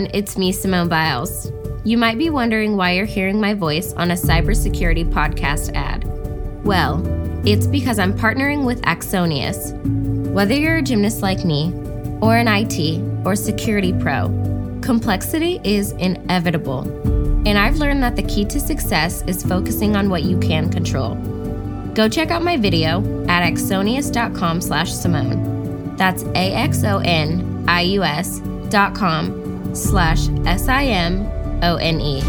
Everyone, it's me, Simone Biles. You might be wondering why you're hearing my voice on a cybersecurity podcast ad. Well, it's because I'm partnering with Axonius. Whether you're a gymnast like me, or an IT or security pro, complexity is inevitable. And I've learned that the key to success is focusing on what you can control. Go check out my video at axonius.com slash Simone. That's A-X-O-N-I-U-S dot com slash S-I-M-O-N-E.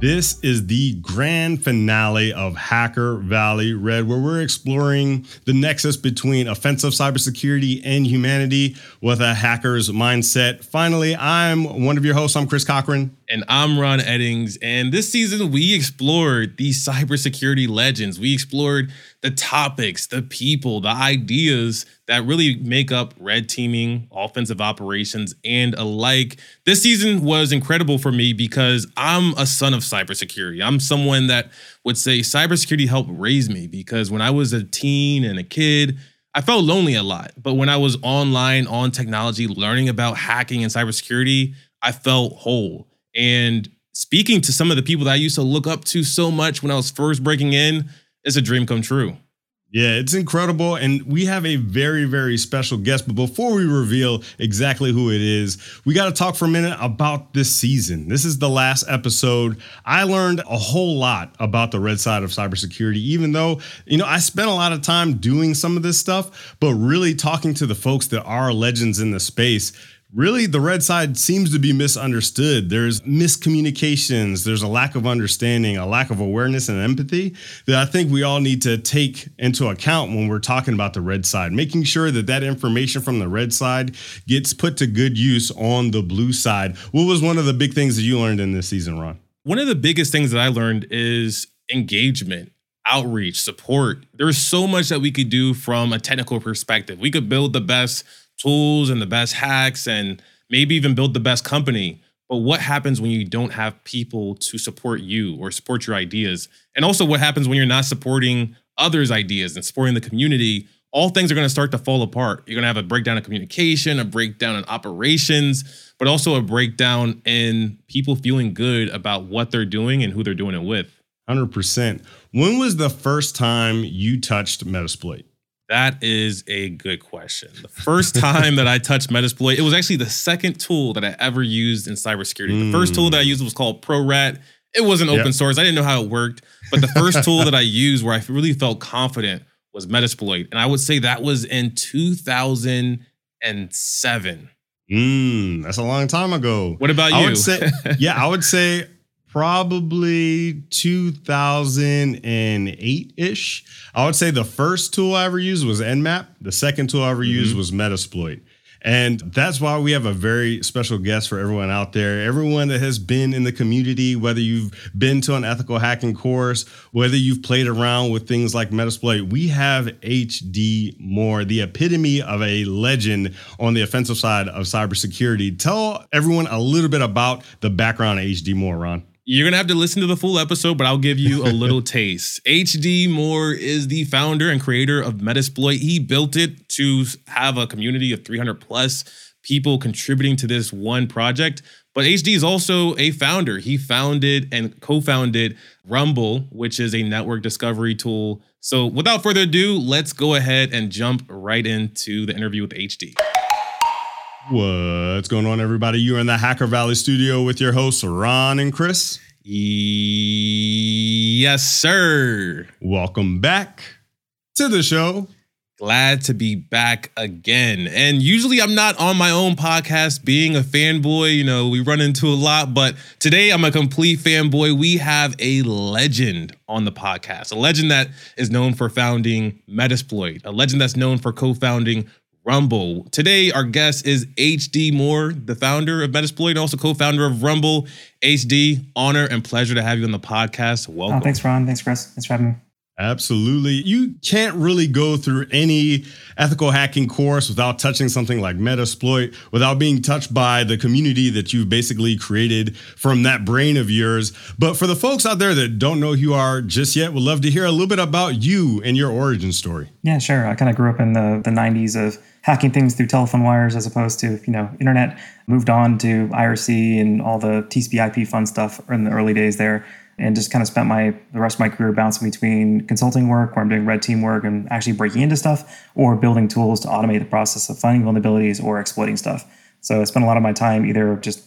This is the grand finale of Hacker Valley Red, where we're exploring the nexus between offensive cybersecurity and humanity with a hacker's mindset. Finally, I'm one of your hosts. I'm Chris Cochran. And I'm Ron Eddings. And this season, we explored these cybersecurity legends. We explored the topics, the people, the ideas that really make up red teaming, offensive operations, and alike. This season was incredible for me because I'm a son of cybersecurity. I'm someone that would say cybersecurity helped raise me because when I was a teen and a kid, I felt lonely a lot. But when I was online on technology, learning about hacking and cybersecurity, I felt whole. And speaking to some of the people that I used to look up to so much when I was first breaking in, it's a dream come true. Yeah, it's incredible. And we have a very, very special guest. But before we reveal exactly who it is, we got to talk for a minute about this season. This is the last episode. I learned a whole lot about the red side of cybersecurity, even though, you know, I spent a lot of time doing some of this stuff, but really talking to the folks that are legends in the space really the red side seems to be misunderstood. There's miscommunications, there's a lack of understanding, a lack of awareness and empathy that I think we all need to take into account when we're talking about the red side, making sure that that information from the red side gets put to good use on the blue side. What was one of the big things that you learned in this season, Ron? One of the biggest things that I learned is engagement outreach, support. There's so much that we could do from a technical perspective. We could build the best tools and the best hacks and maybe even build the best company. But what happens when you don't have people to support you or support your ideas? And also, what happens when you're not supporting others' ideas and supporting the community? All things are going to start to fall apart. You're going to have a breakdown of communication, a breakdown in operations, but also a breakdown in people feeling good about what they're doing and who they're doing it with. 100%. When was the first time you touched Metasploit? That is a good question. The first time that I touched Metasploit, it was actually the second tool that I ever used in cybersecurity. Mm. The first tool that I used was called ProRat. It wasn't open yep. source. I didn't know how it worked. But the first tool that I used where I really felt confident was Metasploit. And I would say that was in 2007. Mm, that's a long time ago. What about you? I would say, yeah, I would say probably 2008 ish. I would say the first tool I ever used was Nmap. The second tool I ever mm-hmm. used was Metasploit. And that's why we have a very special guest for everyone out there. Everyone that has been in the community, whether you've been to an ethical hacking course, whether you've played around with things like Metasploit, we have HD Moore, the epitome of a legend on the offensive side of cybersecurity. Tell everyone a little bit about the background of HD Moore, Ron. You're gonna have to listen to the full episode, but I'll give you a little taste. HD Moore is the founder and creator of Metasploit. He built it to have a community of 300 plus people contributing to this one project. But HD is also a founder. He founded and co-founded Rumble, which is a network discovery tool. So without further ado, let's go ahead and jump right into the interview with HD. What's going on, everybody? You're in the Hacker Valley studio with your hosts, Ron and Chris. Yes, sir. Welcome back to the show. Glad to be back again. And usually I'm not on my own podcast being a fanboy. You know, we run into a lot, but today I'm a complete fanboy. We have a legend on the podcast, a legend that is known for founding Metasploit, a legend that's known for co founding Rumble. Today, our guest is HD Moore, the founder of Metasploit and also co-founder of Rumble. HD, honor and pleasure to have you on the podcast. Oh, Welcome. Oh, thanks, Ron. Thanks, Chris. Thanks for having me. Absolutely. You can't really go through any ethical hacking course without touching something like Metasploit, without being touched by the community that you've basically created from that brain of yours. But for the folks out there that don't know who you are just yet, would love to hear a little bit about you and your origin story. Yeah, sure. I kind of grew up in the, the 90s of hacking things through telephone wires as opposed to, you know, internet. Moved on to IRC and all the TCP IP fun stuff in the early days there and just kind of spent my the rest of my career bouncing between consulting work where I'm doing red team work and actually breaking into stuff or building tools to automate the process of finding vulnerabilities or exploiting stuff. So I spent a lot of my time either just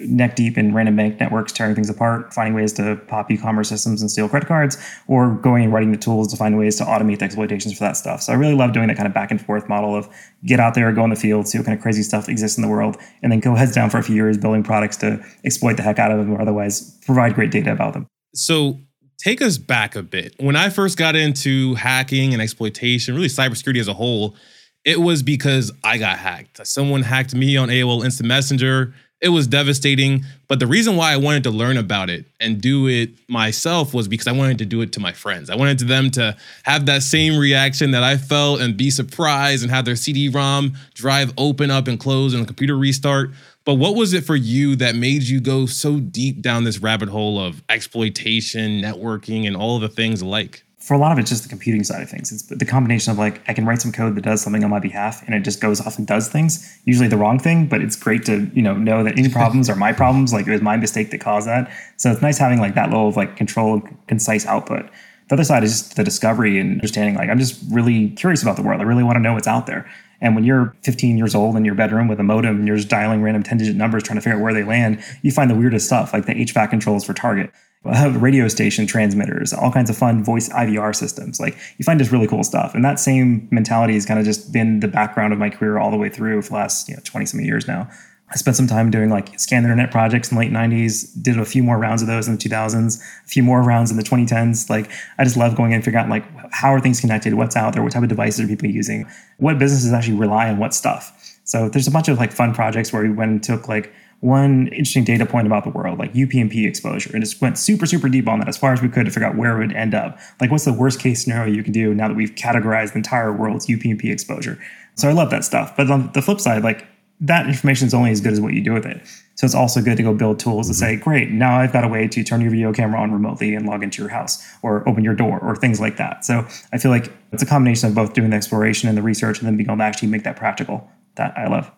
neck deep in random bank networks, tearing things apart, finding ways to pop e-commerce systems and steal credit cards, or going and writing the tools to find ways to automate the exploitations for that stuff. So I really love doing that kind of back and forth model of get out there, go in the field, see what kind of crazy stuff exists in the world, and then go heads down for a few years building products to exploit the heck out of them or otherwise provide great data about them. So take us back a bit. When I first got into hacking and exploitation, really cybersecurity as a whole, it was because I got hacked. Someone hacked me on AOL Instant Messenger. It was devastating. But the reason why I wanted to learn about it and do it myself was because I wanted to do it to my friends. I wanted them to have that same reaction that I felt and be surprised and have their CD ROM drive open up and close and the computer restart. But what was it for you that made you go so deep down this rabbit hole of exploitation, networking, and all the things alike? For a lot of it's just the computing side of things. It's the combination of like I can write some code that does something on my behalf and it just goes off and does things. Usually the wrong thing, but it's great to you know know that any problems are my problems. Like it was my mistake that caused that. So it's nice having like that level of like controlled, concise output. The other side is just the discovery and understanding. Like I'm just really curious about the world. I really want to know what's out there. And when you're 15 years old in your bedroom with a modem and you're just dialing random 10 digit numbers trying to figure out where they land, you find the weirdest stuff, like the HVAC controls for Target have radio station transmitters, all kinds of fun voice IVR systems. Like you find just really cool stuff. And that same mentality has kind of just been the background of my career all the way through for the last you know, 20 some years now. I spent some time doing like scan internet projects in the late 90s, did a few more rounds of those in the 2000s, a few more rounds in the 2010s. Like I just love going in and figuring out like how are things connected, what's out there, what type of devices are people using, what businesses actually rely on what stuff. So there's a bunch of like fun projects where we went and took like one interesting data point about the world, like UPnP exposure, and just went super, super deep on that as far as we could to figure out where it would end up. Like, what's the worst case scenario you can do now that we've categorized the entire world's UPnP exposure? So I love that stuff. But on the flip side, like that information is only as good as what you do with it. So it's also good to go build tools to say, mm-hmm. great, now I've got a way to turn your video camera on remotely and log into your house or open your door or things like that. So I feel like it's a combination of both doing the exploration and the research and then being able to actually make that practical that I love.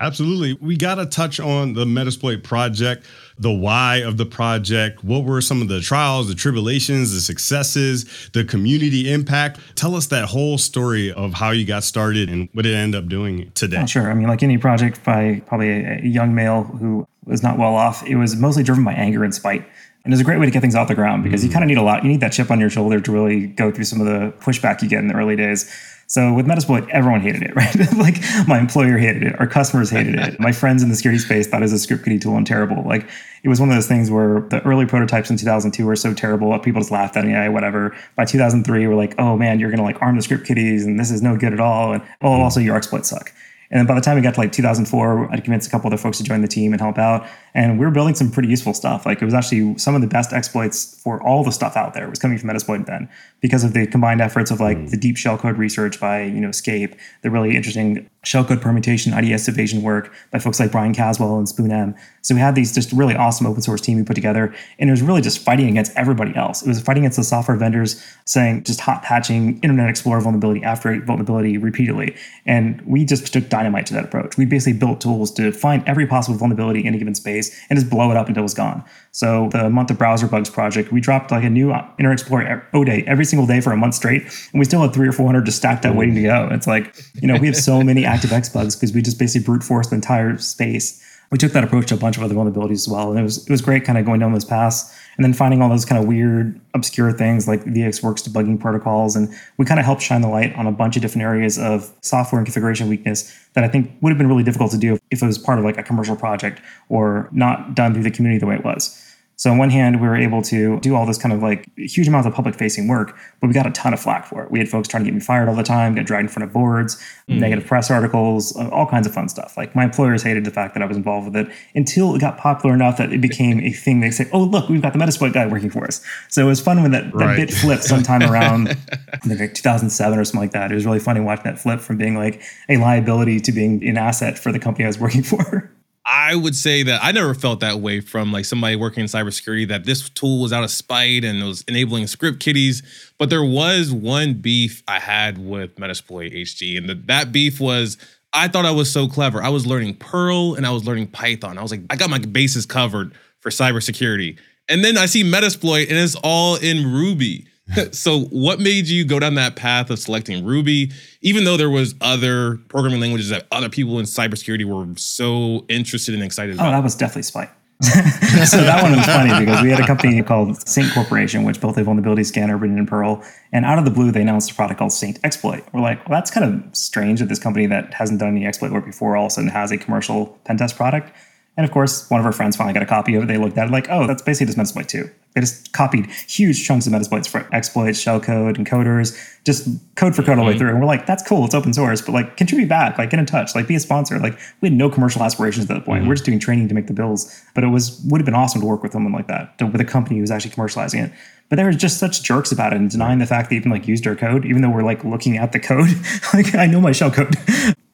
Absolutely. We got to touch on the Metasploit project, the why of the project. What were some of the trials, the tribulations, the successes, the community impact? Tell us that whole story of how you got started and what it ended up doing today. Yeah, sure. I mean, like any project by probably a, young male who was not well off, it was mostly driven by anger and spite. And it's a great way to get things off the ground because mm. you kind of need a lot. You need that chip on your shoulder to really go through some of the pushback you get in the early days. So with Metasploit, everyone hated it, right? like my employer hated it, our customers hated it, my friends in the security space thought it was a script kiddie tool and terrible. Like it was one of those things where the early prototypes in 2002 were so terrible, uh, people just laughed at me, whatever. By 2003, we're like, oh man, you're gonna like arm the script kiddies, and this is no good at all, and oh, also your exploits suck. And then by the time we got to like 2004, I'd convinced a couple other folks to join the team and help out. And we were building some pretty useful stuff. Like it was actually some of the best exploits for all the stuff out there was coming from Metasploit then because of the combined efforts of like mm. the deep shellcode research by, you know, skape, the really interesting shellcode permutation, IDS evasion work by folks like Brian Caswell and SpoonM. So we had these just really awesome open source team we put together. And it was really just fighting against everybody else. It was fighting against the software vendors saying just hot patching Internet Explorer vulnerability after vulnerability repeatedly. And we just took dynamite to that approach. We basically built tools to find every possible vulnerability in a given space and just blow it up until it's gone. So the month of browser bugs project, we dropped like a new uh, Internet Explorer O oh, day every single day for a month straight, and we still had three or four hundred just stacked up waiting to go. It's like you know we have so many ActiveX bugs because we just basically brute force the entire space. We took that approach to a bunch of other vulnerabilities as well, and it was it was great kind of going down those paths and then finding all those kind of weird, obscure things like VxWorks debugging protocols. And we kind of helped shine the light on a bunch of different areas of software and configuration weakness that I think would have been really difficult to do if it was part of like a commercial project or not done through the community the way it was. So on one hand, we were able to do all this kind of like huge amounts of public facing work, but we got a ton of flack for it. We had folks trying to get me fired all the time, get dragged in front of boards, mm. negative press articles, uh, all kinds of fun stuff. Like my employers hated the fact that I was involved with it until it got popular enough that it became a thing. They say, "Oh, look, we've got the Metasploit guy working for us." So it was fun when that, that right. bit flipped sometime around like 2007 or something like that. It was really funny watching that flip from being like a liability to being an asset for the company I was working for. I would say that I never felt that way from like somebody working in cybersecurity that this tool was out of spite and it was enabling script kiddies. But there was one beef I had with Metasploit HD, and the, that beef was I thought I was so clever. I was learning Perl and I was learning Python. I was like, I got my bases covered for cybersecurity. And then I see Metasploit and it's all in Ruby. so what made you go down that path of selecting Ruby, even though there was other programming languages that other people in cybersecurity were so interested and excited oh, about? that was definitely Spite. so that one was funny because we had a company called Saint Corporation, which built a vulnerability scanner written in Perl. And out of the blue, they announced a product called Saint Exploit. We're like, well, that's kind of strange that this company that hasn't done any exploit work before all of a sudden has a commercial pen test product. And of course, one of our friends finally got a copy of it. They looked at it like, oh, that's basically just Metasploit 2. They just copied huge chunks of Metasploits for exploits, shellcode, encoders, just code for code all the way mm-hmm. through. And we're like, that's cool. It's open source, but like contribute back, like get in touch, like be a sponsor. Like we had no commercial aspirations at that point. Mm-hmm. We're just doing training to make the bills. But it was would have been awesome to work with someone like that, to, with a company who was actually commercializing it. But they were just such jerks about it and denying the fact they even like used our code, even though we're like looking at the code. like I know my shell code.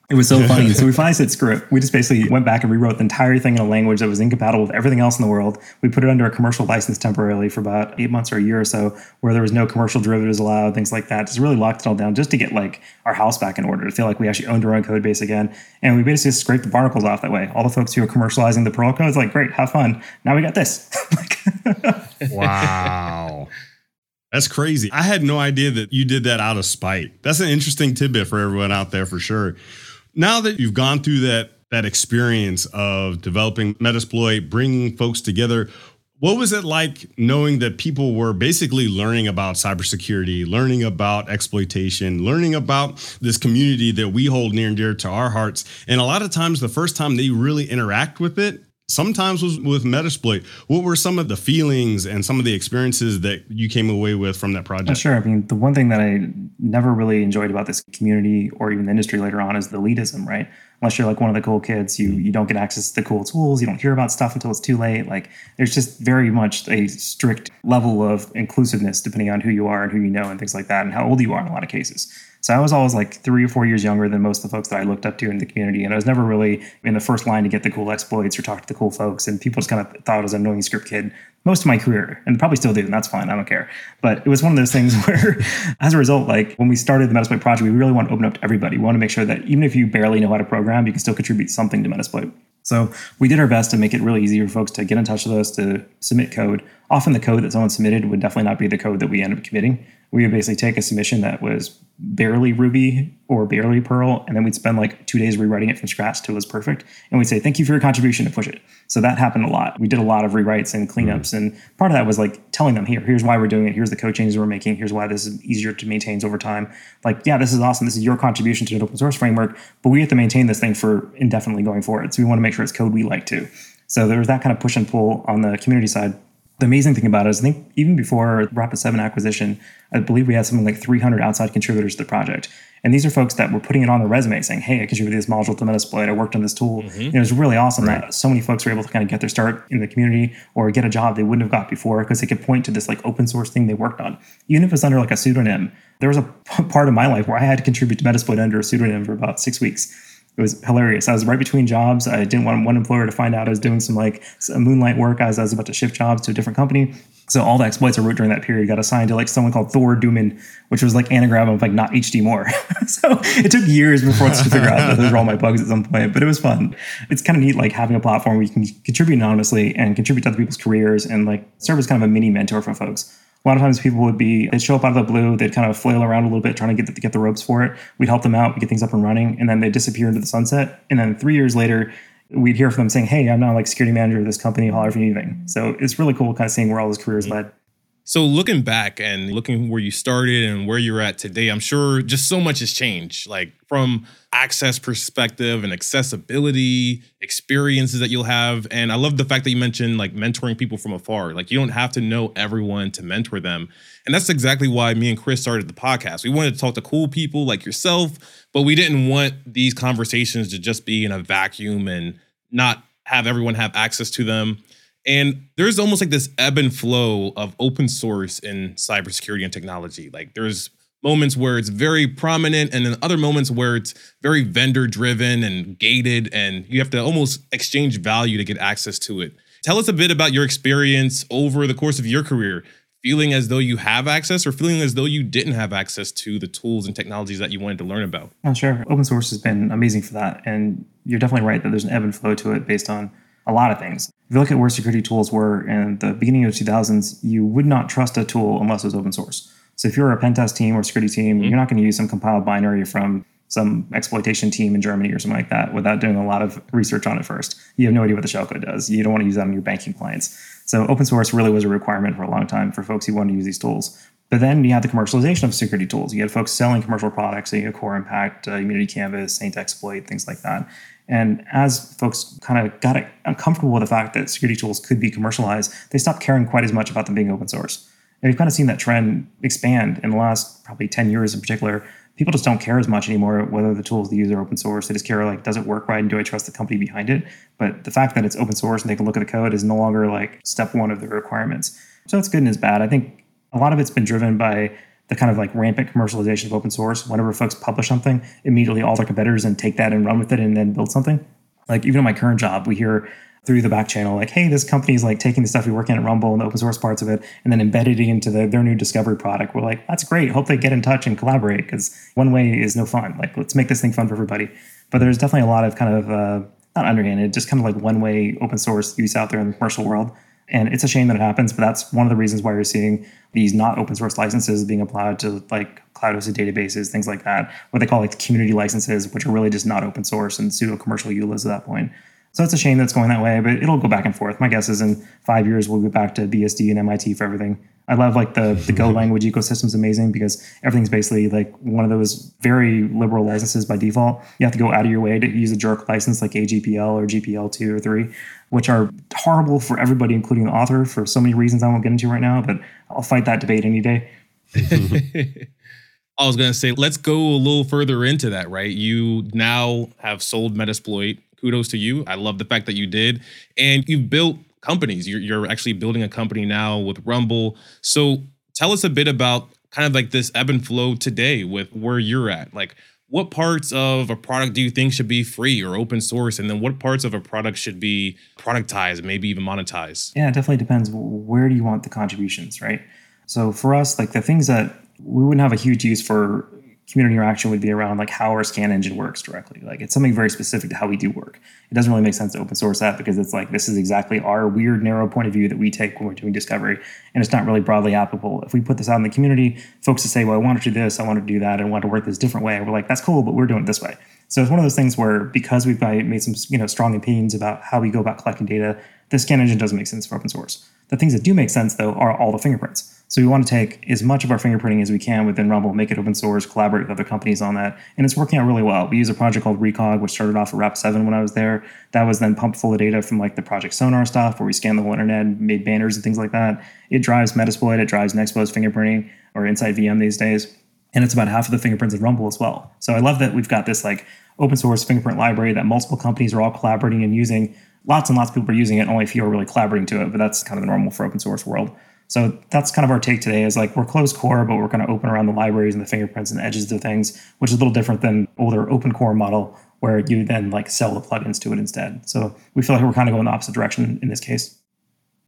It was so funny. so we finally said screw it. We just basically went back and rewrote the entire thing in a language that was incompatible with everything else in the world. We put it under a commercial license temporarily for about eight months or a year or so, where there was no commercial derivatives allowed, things like that. Just really locked it all down just to get like our house back in order, to feel like we actually owned our own code base again. And we basically just scraped the barnacles off that way. All the folks who are commercializing the Perl code is like, great, have fun. Now we got this. wow. That's crazy. I had no idea that you did that out of spite. That's an interesting tidbit for everyone out there for sure now that you've gone through that that experience of developing Metasploit, bringing folks together, what was it like knowing that people were basically learning about cybersecurity, learning about exploitation, learning about this community that we hold near and dear to our hearts? And a lot of times, the first time they really interact with it, sometimes was with Metasploit. What were some of the feelings and some of the experiences that you came away with from that project? Sure. I mean, the one thing that I never really enjoyed about this community or even the industry later on is the elitism, right? Unless you're like one of the cool kids, you you don't get access to the cool tools. You don't hear about stuff until it's too late. Like there's just very much a strict level of inclusiveness depending on who you are and who you know and things like that and how old you are in a lot of cases. So I was always like three or four years younger than most of the folks that I looked up to in the community. And I was never really in the first line to get the cool exploits or talk to the cool folks. And people just kind of thought I was an annoying script kid most of my career and probably still do. And that's fine. I don't care. But it was one of those things where, as a result, like when we started the Metasploit project, we really want to open up to everybody. We want to make sure that even if you barely know how to program, you can still contribute something to Metasploit. So we did our best to make it really easy for folks to get in touch with us to submit code. Often the code that someone submitted would definitely not be the code that we end up committing we would basically take a submission that was barely Ruby or barely Perl, and then we'd spend like two days rewriting it from scratch till it was perfect. And we'd say, thank you for your contribution to push it. So that happened a lot. We did a lot of rewrites and cleanups. Mm-hmm. And part of that was like telling them, here, here's why we're doing it. Here's the code changes we're making. Here's why this is easier to maintain over time. Like, yeah, this is awesome. This is your contribution to an open source framework, but we have to maintain this thing for indefinitely going forward. So we want to make sure it's code we like too. So there was that kind of push and pull on the community side the amazing thing about it is I think even before Rapid7 acquisition, I believe we had something like 300 outside contributors to the project. And these are folks that were putting it on their resume saying, hey, I contributed this module to Metasploit. I worked on this tool. Mm-hmm. And it was really awesome right. that so many folks were able to kind of get their start in the community or get a job they wouldn't have got before because they could point to this like open source thing they worked on. Even if it's under like a pseudonym. There was a part of my life where I had to contribute to Metasploit under a pseudonym for about six weeks it was hilarious. I was right between jobs. I didn't want one employer to find out I was doing some like some moonlight work as I was about to shift jobs to a different company. So all the exploits I wrote during that period got assigned to like someone called Thor Doomen, which was like anagram of like not HD Moore. so it took years before to figure out that those were all my bugs at some point, but it was fun. It's kind of neat like having a platform where you can contribute anonymously and contribute to other people's careers and like serve as kind of a mini mentor for folks a lot of times people would be they'd show up out of the blue they'd kind of flail around a little bit trying to get the, to get the ropes for it. We'd help them out we get things up and running and then they disappear into the sunset. And then three years later we'd hear from them saying hey i'm now like security manager of this company holler if you need anything. So it's really cool kind of seeing where all those careers led So looking back and looking where you started and where you're at today, I'm sure just so much has changed. Like from access perspective and accessibility, experiences that you'll have. And I love the fact that you mentioned like mentoring people from afar. Like you don't have to know everyone to mentor them. And that's exactly why me and Chris started the podcast. We wanted to talk to cool people like yourself, but we didn't want these conversations to just be in a vacuum and not have everyone have access to them. And there's almost like this ebb and flow of open source in cybersecurity and technology. Like there's moments where it's very prominent and then other moments where it's very vendor driven and gated and you have to almost exchange value to get access to it. Tell us a bit about your experience over the course of your career, feeling as though you have access or feeling as though you didn't have access to the tools and technologies that you wanted to learn about. Oh, sure. Open source has been amazing for that. And you're definitely right that there's an ebb and flow to it based on a lot of things. If you look at where security tools were in the beginning of the 2000s, you would not trust a tool unless it was open source. So if you're a pen test team or security team, mm-hmm. you're not going to use some compiled binary from some exploitation team in Germany or something like that without doing a lot of research on it first. You have no idea what the shellcode does. You don't want to use that on your banking clients. So open source really was a requirement for a long time for folks who wanted to use these tools. But then you had the commercialization of security tools. You had folks selling commercial products, so you had Core Impact, uh, Immunity Canvas, Saint Exploit, things like that. And as folks kind of got uncomfortable with the fact that security tools could be commercialized, they stopped caring quite as much about them being open source. And we've kind of seen that trend expand in the last probably 10 years in particular. People just don't care as much anymore whether the tools they use are open source. They just care like, does it work right and do I trust the company behind it? But the fact that it's open source and they can look at the code is no longer like step one of the requirements. So it's good and it's bad. I think a lot of it's been driven by the kind of like rampant commercialization of open source. Whenever folks publish something, immediately all their competitors and take that and run with it and then build something. Like even in my current job, we hear through the back channel, like, hey, this company's like taking the stuff we work in at Rumble and the open source parts of it and then embedded it into the, their new discovery product. We're like, that's great. Hope they get in touch and collaborate because one way is no fun. Like, let's make this thing fun for everybody. But there's definitely a lot of kind of, uh, not underhanded, just kind of like one way open source use out there in the commercial world. And it's a shame that it happens, but that's one of the reasons why you're seeing these not open source licenses being applied to like cloud hosted databases, things like that, what they call like community licenses, which are really just not open source and pseudo commercial EULAs at that point. So it's a shame that's going that way, but it'll go back and forth. My guess is in five years we'll go back to BSD and MIT for everything. I love like the the Go language ecosystem is amazing because everything's basically like one of those very liberal licenses by default. You have to go out of your way to use a jerk license like AGPL or GPL two or three, which are horrible for everybody, including the author, for so many reasons I won't get into right now. But I'll fight that debate any day. I was gonna say, let's go a little further into that, right? You now have sold Metasploit kudos to you. I love the fact that you did. And you've built companies. You're, you're actually building a company now with Rumble. So tell us a bit about kind of like this ebb and flow today with where you're at. Like, what parts of a product do you think should be free or open source? And then what parts of a product should be productized, maybe even monetized? Yeah, it definitely depends. Where do you want the contributions, right? So for us, like the things that we wouldn't have a huge use for community interaction would be around like how our scan engine works directly. Like it's something very specific to how we do work. It doesn't really make sense to open source that because it's like this is exactly our weird narrow point of view that we take when we're doing discovery, and it's not really broadly applicable. If we put this out in the community, folks to say, "Well, I want to do this, I want to do that, I want to work this different way," we're like, "That's cool, but we're doing it this way." So it's one of those things where because we've made some you know strong opinions about how we go about collecting data, the scan engine doesn't make sense for open source. The things that do make sense though are all the fingerprints. So we want to take as much of our fingerprinting as we can within Rumble, make it open source, collaborate with other companies on that. And it's working out really well. We use a project called Recog, which started off at Rapid7 when I was there. That was then pumped full of data from like the Project Sonar stuff, where we scanned the whole internet, made banners and things like that. It drives Metasploit, it drives Nexpose fingerprinting or InsightVM these days. And it's about half of the fingerprints of Rumble as well. So I love that we've got this like open source fingerprint library that multiple companies are all collaborating and using. Lots and lots of people are using it, only a few are really collaborating to it, but that's kind of the normal for open source world. So that's kind of our take today is like we're closed core, but we're kind of open around the libraries and the fingerprints and the edges of things, which is a little different than older open core model where you then like sell the plugins to it instead. So we feel like we're kind of going the opposite direction in this case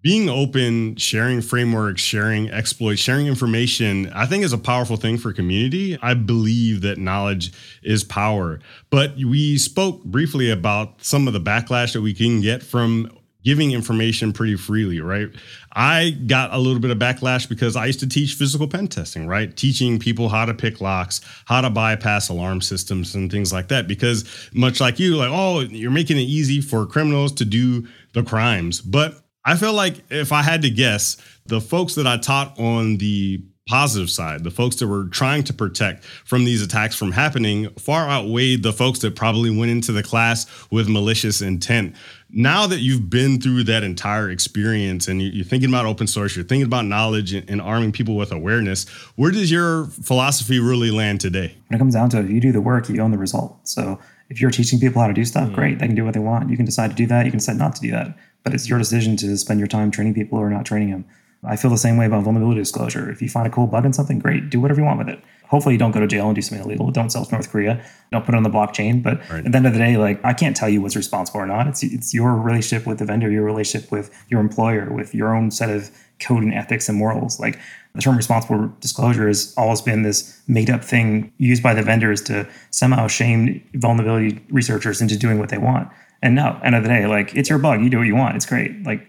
being open, sharing frameworks, sharing exploits, sharing information, I think is a powerful thing for community. I believe that knowledge is power. But we spoke briefly about some of the backlash that we can get from giving information pretty freely, right? I got a little bit of backlash because I used to teach physical pen testing, right? Teaching people how to pick locks, how to bypass alarm systems and things like that. Because much like you, like, oh, you're making it easy for criminals to do the crimes. But I feel like if I had to guess, the folks that I taught on the positive side, the folks that were trying to protect from these attacks from happening far outweighed the folks that probably went into the class with malicious intent. Now that you've been through that entire experience and you're thinking about open source, you're thinking about knowledge and arming people with awareness, where does your philosophy really land today? When it comes down to it, if you do the work, you own the result. So if you're teaching people how to do stuff, mm. great, they can do what they want. You can decide to do that, you can decide not to do that. But it's your decision to spend your time training people or not training them. I feel the same way about vulnerability disclosure. If you find a cool bug in something, great, do whatever you want with it. Hopefully, you don't go to jail and do something illegal. Don't sell to North Korea. Don't put it on the blockchain. But right. at the end of the day, like I can't tell you what's responsible or not. It's it's your relationship with the vendor, your relationship with your employer, with your own set of code and ethics and morals. Like the term responsible disclosure has always been this made up thing used by the vendors to somehow shame vulnerability researchers into doing what they want. And no, end of the day, like it's your bug. You do what you want. It's great. Like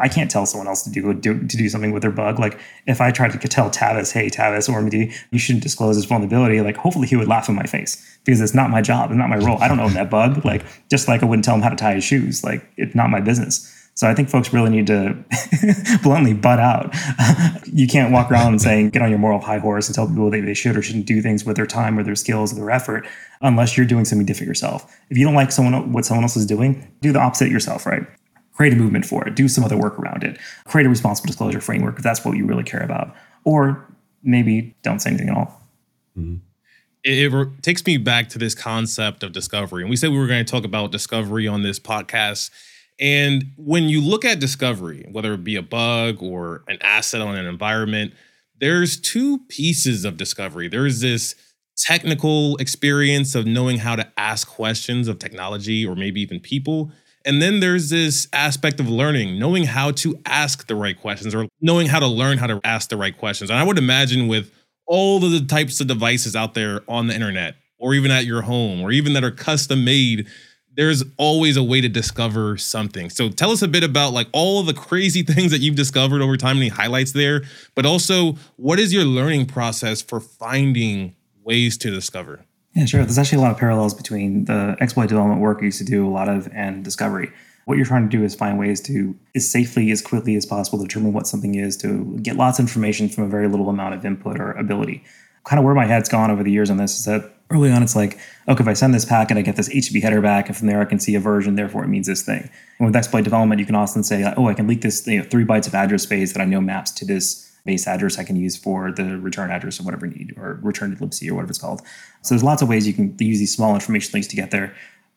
I can't tell someone else to do, do, to do something with their bug. Like if I tried to tell Tavis, hey Tavis or you shouldn't disclose this vulnerability. Like hopefully he would laugh in my face because it's not my job, it's not my role. I don't own that bug. Like just like I wouldn't tell him how to tie his shoes. Like it's not my business. So I think folks really need to bluntly butt out. you can't walk around saying get on your moral high horse and tell people they should or shouldn't do things with their time or their skills or their effort unless you're doing something different yourself. If you don't like someone what someone else is doing, do the opposite yourself, right? Create a movement for it, do some other work around it, create a responsible disclosure framework if that's what you really care about, or maybe don't say anything at all. Mm-hmm. It, it, takes me back to this concept of discovery. And we said we were going to talk about discovery on this podcast. And when you look at discovery, whether it be a bug or an asset on an environment, there's two pieces of discovery. There's this technical experience of knowing how to ask questions of technology or maybe even people. And then there's this aspect of learning, knowing how to ask the right questions or knowing how to learn how to ask the right questions. And I would imagine with all of the types of devices out there on the internet, or even at your home, or even that are custom made, there's always a way to discover something. So tell us a bit about like all the crazy things that you've discovered over time, any highlights there, but also what is your learning process for finding ways to discover? Yeah, sure. There's actually a lot of parallels between the exploit development work I used to do a lot of and discovery. What you're trying to do is find ways to, as safely, as quickly as possible, determine what something is, to get lots of information from a very little amount of input or ability. Kind of where my head's gone over the years on this is that early on, it's like, okay, if I send this packet, I get this HTTP header back, and from there I can see a version, therefore it means this thing. And with exploit development, you can often say, oh, I can leak this you know, three bytes of address space that I know maps to this base address I can use for the return address or whatever you need, or return to libc or whatever it's called. So there's lots of ways you can use these small information links to get there.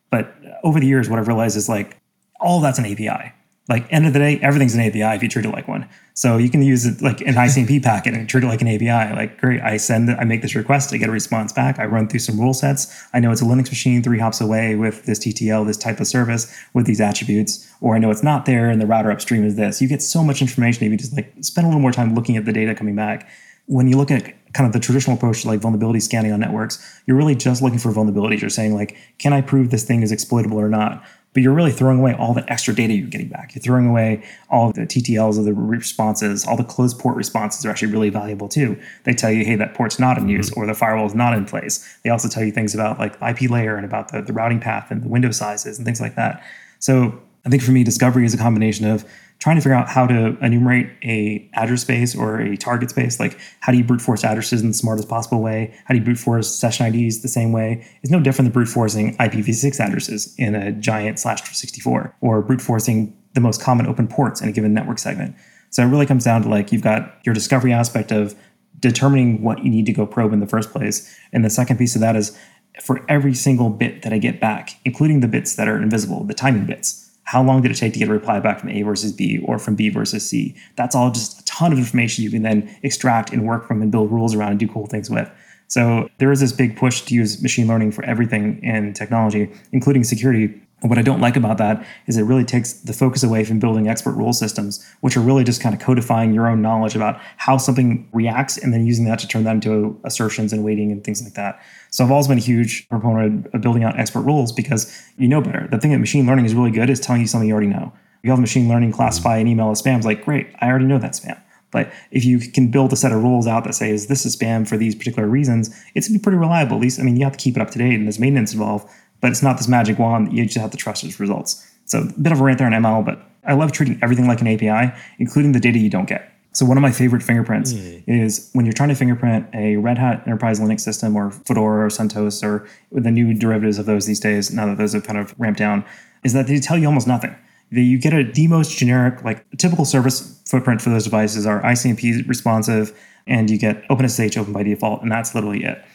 But over the years, what I've realized is like all that's an API like end of the day, everything's an API if you treat it like one. So you can use it like an ICMP packet and treat it like an API. Like great, I send, I make this request, I get a response back. I run through some rule sets. I know it's a Linux machine three hops away with this TTL, this type of service with these attributes, or I know it's not there and the router upstream is this. You get so much information if you just like spend a little more time looking at the data coming back. When you look at kind of the traditional approach to like vulnerability scanning on networks, you're really just looking for vulnerabilities. You're saying like, can I prove this thing is exploitable or not? But you're really throwing away all the extra data you're getting back. You're throwing away all the TTLs of the responses, all the closed port responses are actually really valuable too. They tell you, hey, that port's not in use mm-hmm. or the firewall is not in place. They also tell you things about like IP layer and about the, the routing path and the window sizes and things like that. So I think for me, discovery is a combination of trying to figure out how to enumerate a address space or a target space. Like how do you brute force addresses in the smartest possible way? How do you brute force session IDs the same way? It's no different than brute forcing IPv6 addresses in a giant slash 64 or brute forcing the most common open ports in a given network segment. So it really comes down to like you've got your discovery aspect of determining what you need to go probe in the first place. And the second piece of that is for every single bit that I get back, including the bits that are invisible, the timing bits how long did it take to get a reply back from A versus B or from B versus C? That's all just a ton of information you can then extract and work from and build rules around and do cool things with. So there is this big push to use machine learning for everything in technology, including security. And what I don't like about that is it really takes the focus away from building expert rule systems, which are really just kind of codifying your own knowledge about how something reacts and then using that to turn that into assertions and weighting and things like that. So I've always been a huge proponent of building out expert rules because you know better. The thing that machine learning is really good is telling you something you already know. You have machine learning classify an email as spam. It's like, great, I already know that spam. But if you can build a set of rules out that says this is spam for these particular reasons, it's gonna be pretty reliable. At least, I mean, you have to keep it up to date and there's maintenance involved, but it's not this magic wand. That you just have to trust its results. So a bit of a rant there on ML, but I love treating everything like an API, including the data you don't get. So one of my favorite fingerprints mm. is when you're trying to fingerprint a Red Hat Enterprise Linux system or Fedora or CentOS or the new derivatives of those these days, now that those have kind of ramped down, is that they tell you almost nothing. You get a the most generic, like typical service footprint for those devices are ICMP responsive, and you get OpenSSH open by default, and that's literally it.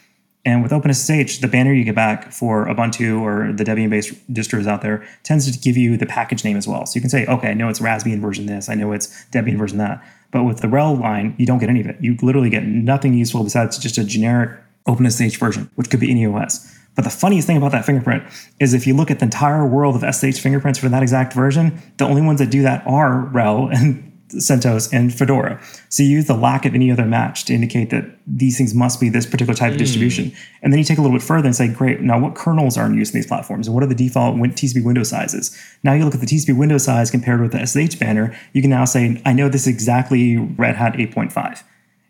And with OpenSSH, the banner you get back for Ubuntu or the Debian-based distros out there tends to give you the package name as well. So you can say, okay, I know it's Raspbian version this, I know it's Debian version that. But with the RHEL line, you don't get any of it. You literally get nothing useful besides just a generic OpenSSH version, which could be any OS. But the funniest thing about that fingerprint is if you look at the entire world of SSH fingerprints for that exact version, the only ones that do that are RHEL and CentOS and Fedora. So you use the lack of any other match to indicate that these things must be this particular type mm. of distribution. And then you take a little bit further and say, great, now what kernels are in use in these platforms? And what are the default TCP window sizes? Now you look at the TCP window size compared with the SSH banner, you can now say, I know this is exactly Red Hat 8.5.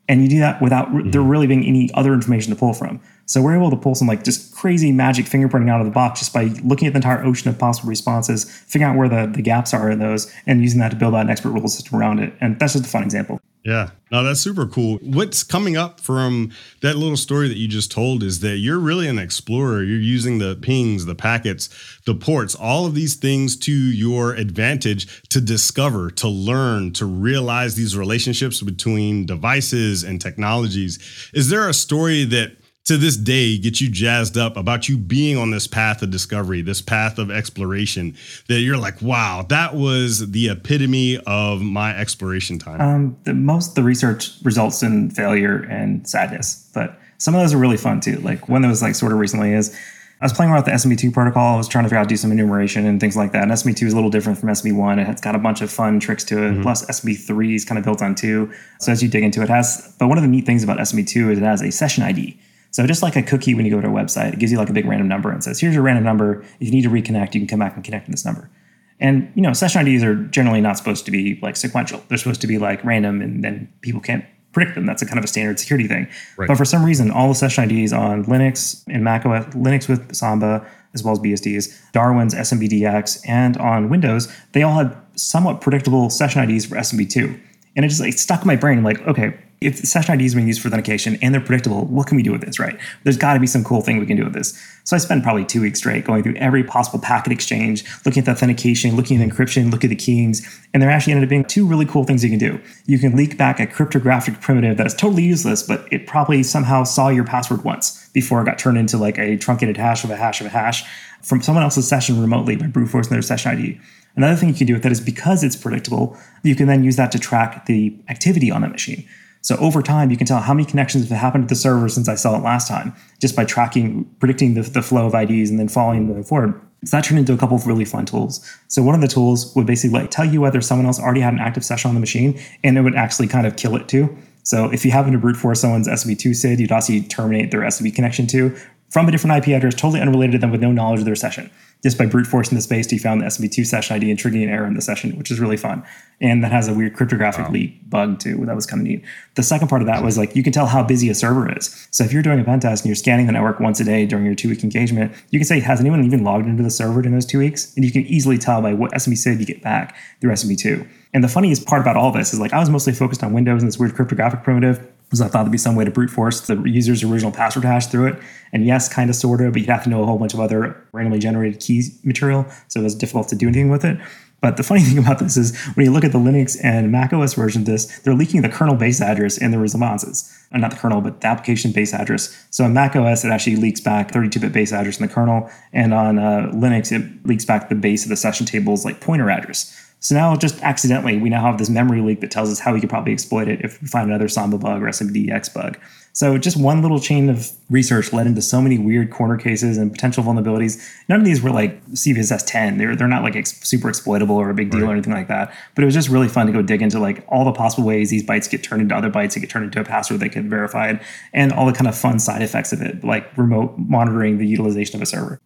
And you do that without mm-hmm. there really being any other information to pull from. So we're able to pull some like just crazy magic fingerprinting out of the box just by looking at the entire ocean of possible responses, figuring out where the, the gaps are in those, and using that to build out an expert rule system around it. And that's just a fun example. Yeah, no, that's super cool. What's coming up from that little story that you just told is that you're really an explorer. You're using the pings, the packets, the ports, all of these things to your advantage to discover, to learn, to realize these relationships between devices and technologies. Is there a story that to this day get you jazzed up about you being on this path of discovery, this path of exploration that you're like, wow, that was the epitome of my exploration time? Um, the, most of the research results in failure and sadness, but some of those are really fun too. Like one that was like sort of recently is I was playing around with the SMB2 protocol. I was trying to figure out how to do some enumeration and things like that. And SMB2 is a little different from SMB1. It's got a bunch of fun tricks to it. Mm-hmm. Plus, SMB3 is kind of built on two. So as you dig into it, it has. But one of the neat things about SMB2 is it has a session ID. So just like a cookie when you go to a website, it gives you like a big random number and says, here's your random number. If you need to reconnect, you can come back and connect to this number. And you know, session IDs are generally not supposed to be like sequential. They're supposed to be like random and then people can't predict them. That's a kind of a standard security thing. Right. But for some reason, all the session IDs on Linux and Mac OS, Linux with Samba, as well as BSDs, Darwin's SMBDX, and on Windows, they all had somewhat predictable session IDs for SMB2. And it just like stuck in my brain. Like, okay, if session IDs is being used for authentication and they're predictable, what can we do with this, right? There's got to be some cool thing we can do with this. So I spent probably two weeks straight going through every possible packet exchange, looking at the authentication, looking at the encryption, looking at the keyings, and there actually ended up being two really cool things you can do. You can leak back a cryptographic primitive that is totally useless, but it probably somehow saw your password once before it got turned into like a truncated hash of a hash of a hash from someone else's session remotely by brute forcing their session ID. Another thing you can do with that is because it's predictable, you can then use that to track the activity on the machine. So over time, you can tell how many connections have happened to the server since I saw it last time, just by tracking, predicting the, the flow of IDs and then following them forward. So that turned into a couple of really fun tools. So one of the tools would basically like tell you whether someone else already had an active session on the machine, and it would actually kind of kill it too. So if you happen to brute force someone's SMB2 SID, you'd also terminate their SMB connection too from a different IP address, totally unrelated to them with no knowledge of their session just by brute forcing the space, he found the SMB2 session ID and triggering an error in the session, which is really fun. And that has a weird cryptographic wow. leak bug too. That was kind of neat. The second part of that was like you can tell how busy a server is. So if you're doing a pen test and you're scanning the network once a day during your two week engagement, you can say, has anyone even logged into the server in those two weeks? And you can easily tell by what SMB SID you get back through SMB2. And the funniest part about all this is like I was mostly focused on Windows and this weird cryptographic primitive because I thought there'd be some way to brute force the user's original password hash through it. And yes, kind of, sort of, but you'd have to know a whole bunch of other randomly generated key material. So it was difficult to do anything with it. But the funny thing about this is when you look at the Linux and Mac OS version of this, they're leaking the kernel base address in the responses. Uh, not the kernel, but the application base address. So on Mac OS, it actually leaks back 32-bit base address in the kernel. And on uh, Linux, it leaks back the base of the session table's like pointer address. So now, just accidentally, we now have this memory leak that tells us how we could probably exploit it if we find another Samba bug or SMBDX bug. So just one little chain of research led into so many weird corner cases and potential vulnerabilities. None of these were like CVSS 10. They're they're not like ex- super exploitable or a big deal right. or anything like that. But it was just really fun to go dig into like all the possible ways these bytes get turned into other bytes that get turned into a password that get verified, and all the kind of fun side effects of it, like remote monitoring the utilization of a server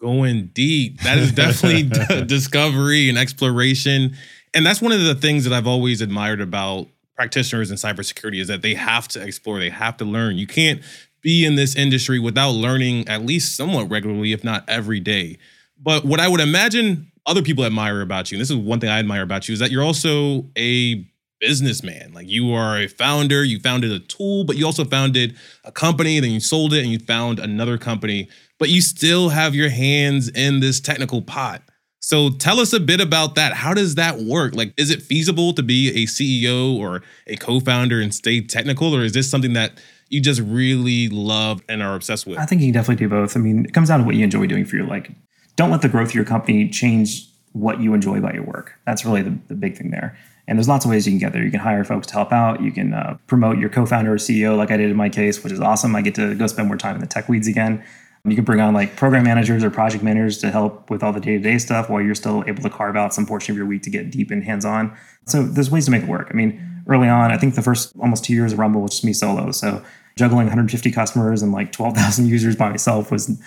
going deep. That is definitely d- discovery and exploration. And that's one of the things that I've always admired about practitioners in cybersecurity is that they have to explore, they have to learn. You can't be in this industry without learning at least somewhat regularly, if not every day. But what I would imagine other people admire about you, and this is one thing I admire about you, is that you're also a businessman. Like you are a founder, you founded a tool, but you also founded a company, then you sold it and you found another company, but you still have your hands in this technical pot. So tell us a bit about that. How does that work? Like, is it feasible to be a CEO or a co founder and stay technical, or is this something that you just really love and are obsessed with? I think you can definitely do both. I mean, it comes down to what you enjoy doing for your like. Don't let the growth of your company change what you enjoy about your work. That's really the, the big thing there. And there's lots of ways you can get there. You can hire folks to help out. You can uh, promote your co-founder or CEO, like I did in my case, which is awesome. I get to go spend more time in the tech weeds again. You can bring on like program managers or project managers to help with all the day-to-day stuff while you're still able to carve out some portion of your week to get deep and hands-on. So there's ways to make it work. I mean, early on, I think the first almost two years of Rumble was just me solo. So juggling 150 customers and like 12,000 users by myself was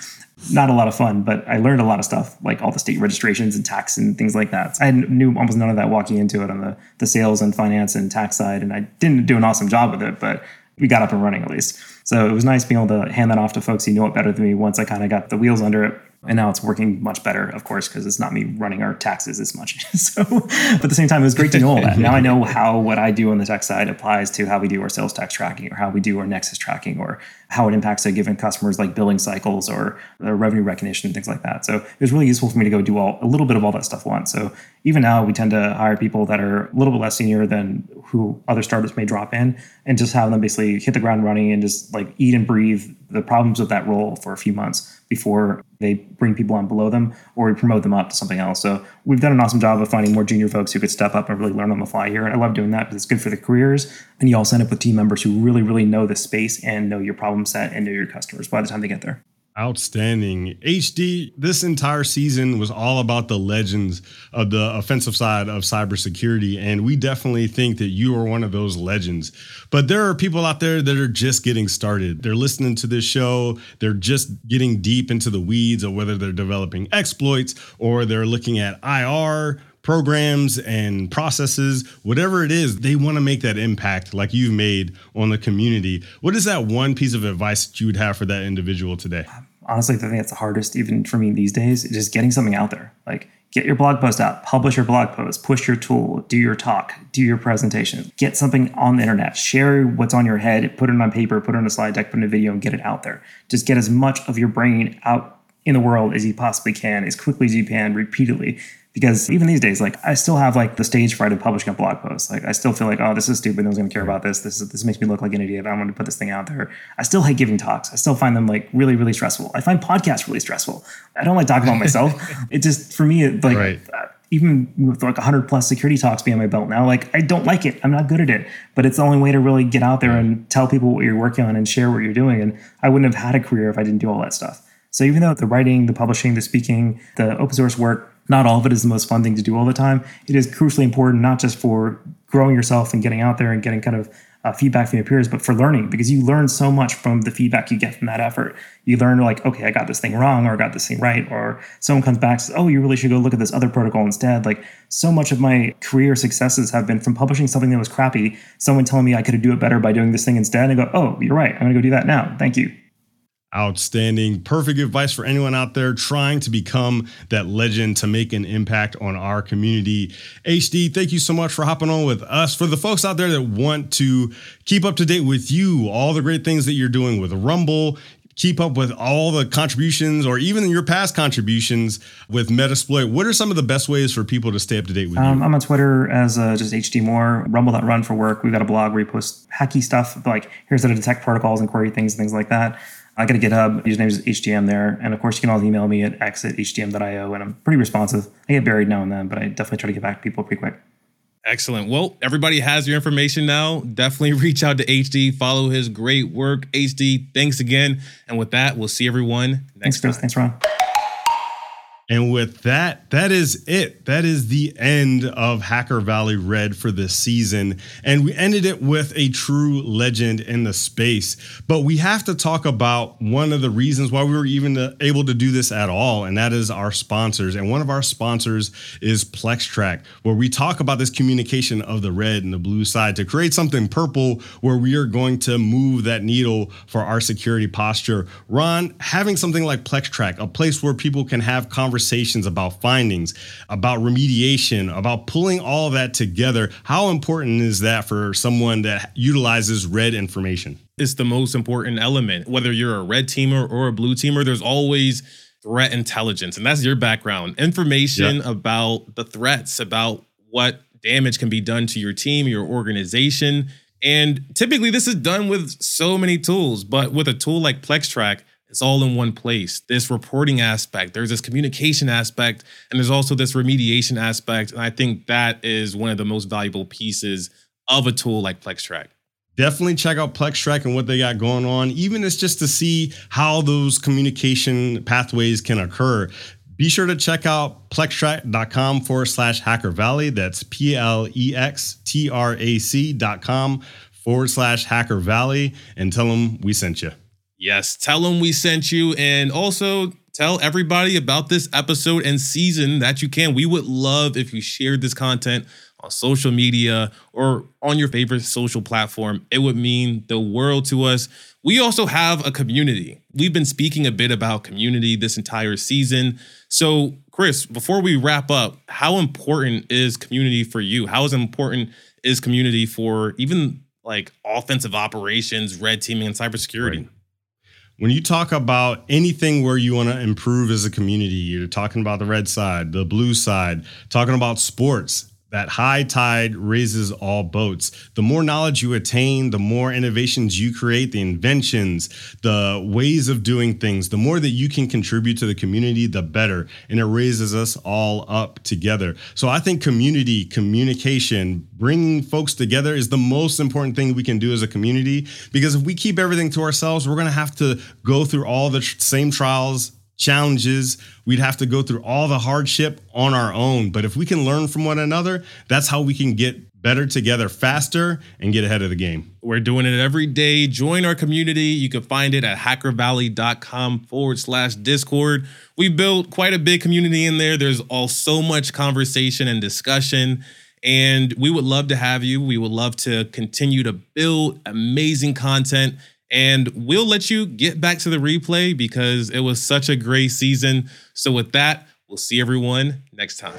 not a lot of fun, but I learned a lot of stuff, like all the state registrations and tax and things like that. I knew almost none of that walking into it on the, the sales and finance and tax side. And I didn't do an awesome job with it, but we got up and running at least. So it was nice being able to hand that off to folks who know it better than me once I kind of got the wheels under it and now it's working much better, of course, because it's not me running our taxes as much. so, but at the same time, it was great to know all that. Now I know how what I do on the tech side applies to how we do our sales tax tracking or how we do our Nexus tracking or how it impacts a given customers like billing cycles or uh, revenue recognition and things like that. So it was really useful for me to go do all a little bit of all that stuff once. So even now we tend to hire people that are a little bit less senior than who other startups may drop in and just have them basically hit the ground running and just like eat and breathe the problems of that role for a few months before they bring people on below them or we promote them up to something else. So we've done an awesome job of finding more junior folks who could step up and really learn on the fly here. And I love doing that because it's good for the careers. And you also end up with team members who really, really know the space and know your problem set and know your customers by the time they get there. Outstanding. HD, this entire season was all about the legends of the offensive side of cybersecurity. And we definitely think that you are one of those legends. But there are people out there that are just getting started. They're listening to this show, they're just getting deep into the weeds of whether they're developing exploits or they're looking at IR programs and processes, whatever it is, they want to make that impact like you've made on the community. What is that one piece of advice that you would have for that individual today? Honestly, the thing that's the hardest, even for me these days, is just getting something out there. Like, get your blog post out, publish your blog post, push your tool, do your talk, do your presentation, get something on the internet, share what's on your head, put it on paper, put it on a slide deck, put in a video, and get it out there. Just get as much of your brain out in the world as you possibly can, as quickly as you can, repeatedly because even these days, like I still have like the stage fright of publishing a blog post. Like I still feel like, oh, this is stupid. No one's going to care about this. This is, this makes me look like an idiot. I want to put this thing out there. I still hate giving talks. I still find them like really, really stressful. I find podcasts really stressful. I don't like talking about myself. it just for me, it, like. Right. Uh, even with like 100 plus security talks being my belt now, like I don't like it. I'm not good at it, but it's the only way to really get out there and tell people what you're working on and share what you're doing. And I wouldn't have had a career if I didn't do all that stuff. So even though the writing, the publishing, the speaking, the open source work, not all of it is the most fun thing to do all the time. It is crucially important, not just for growing yourself and getting out there and getting kind of uh, feedback from your peers, but for learning because you learn so much from the feedback you get from that effort. You learn like, okay, I got this thing wrong or I got this thing right, or someone comes back and says, oh, you really should go look at this other protocol instead. Like so much of my career successes have been from publishing something that was crappy, someone telling me I could do it better by doing this thing instead, and go, oh, you're right, I'm gonna go do that now. Thank you. Outstanding. Perfect advice for anyone out there trying to become that legend to make an impact on our community. HD, thank you so much for hopping on with us. For the folks out there that want to keep up to date with you, all the great things that you're doing with Rumble, keep up with all the contributions or even your past contributions with Metasploit, what are some of the best ways for people to stay up to date with um, you? I'm on Twitter as uh, just HD Moore, Rumble.run for work. We've got a blog where we post hacky stuff like here's how to detect protocols and query things, things like that. I got a GitHub. Username is HDM there. And of course, you can always email me at x at hdm.io. And I'm pretty responsive. I get buried now and then, but I definitely try to get back to people pretty quick. Excellent. Well, everybody has your information now. Definitely reach out to HD, follow his great work. HD, thanks again. And with that, we'll see everyone next thanks, Chris. time. Thanks, Ron. And with that, that is it. That is the end of Hacker Valley Red for this season. And we ended it with a true legend in the space. But we have to talk about one of the reasons why we were even uh, able to do this at all, and that is our sponsors. And one of our sponsors is Plextrack, where we talk about this communication of the red and the blue side to create something purple where we are going to move that needle for our security posture. Ron, having something like Plextrack, a place where people can have conversations conversations about findings, about remediation, about pulling all that together. How important is that for someone that utilizes red information? It's the most important element. Whether you're a red teamer or a blue teamer, there's always threat intelligence. And that's your background information yep. about the threats, about what damage can be done to your team, your organization. And typically, this is done with so many tools, but with a tool like PlexTrack, it's all in one place. This reporting aspect, there's this communication aspect, and there's also this remediation aspect. And I think that is one of the most valuable pieces of a tool like PlexTrack. Definitely check out PlexTrack and what they got going on. Even it's just to see how those communication pathways can occur. Be sure to check out plextrack.com forward slash hacker valley. That's P L E X T R A C dot com forward slash hacker valley and tell them we sent you. Yes, tell them we sent you and also tell everybody about this episode and season that you can. We would love if you shared this content on social media or on your favorite social platform. It would mean the world to us. We also have a community. We've been speaking a bit about community this entire season. So, Chris, before we wrap up, how important is community for you? How is important is community for even like offensive operations, red teaming, and cybersecurity? Right when you talk about anything where you want to improve as a community, you're talking about the red side, the blue side, talking about sports, that high tide raises all boats. The more knowledge you attain, the more innovations you create, the inventions, the ways of doing things, the more that you can contribute to the community, the better. And it raises us all up together. So I think community, communication, bringing folks together is the most important thing we can do as a community. Because if we keep everything to ourselves, we're going to have to go through all the same trials challenges. We'd have to go through all the hardship on our own. But if we can learn from one another, that's how we can get better together faster and get ahead of the game. We're doing it every day. Join our community. You can find it at hackervalley.com forward slash Discord. We built quite a big community in there. There's all so much conversation and discussion. And we would love to have you. We would love to continue to build amazing content and we'll let you get back to the replay because it was such a great season. So, with that, we'll see everyone next time.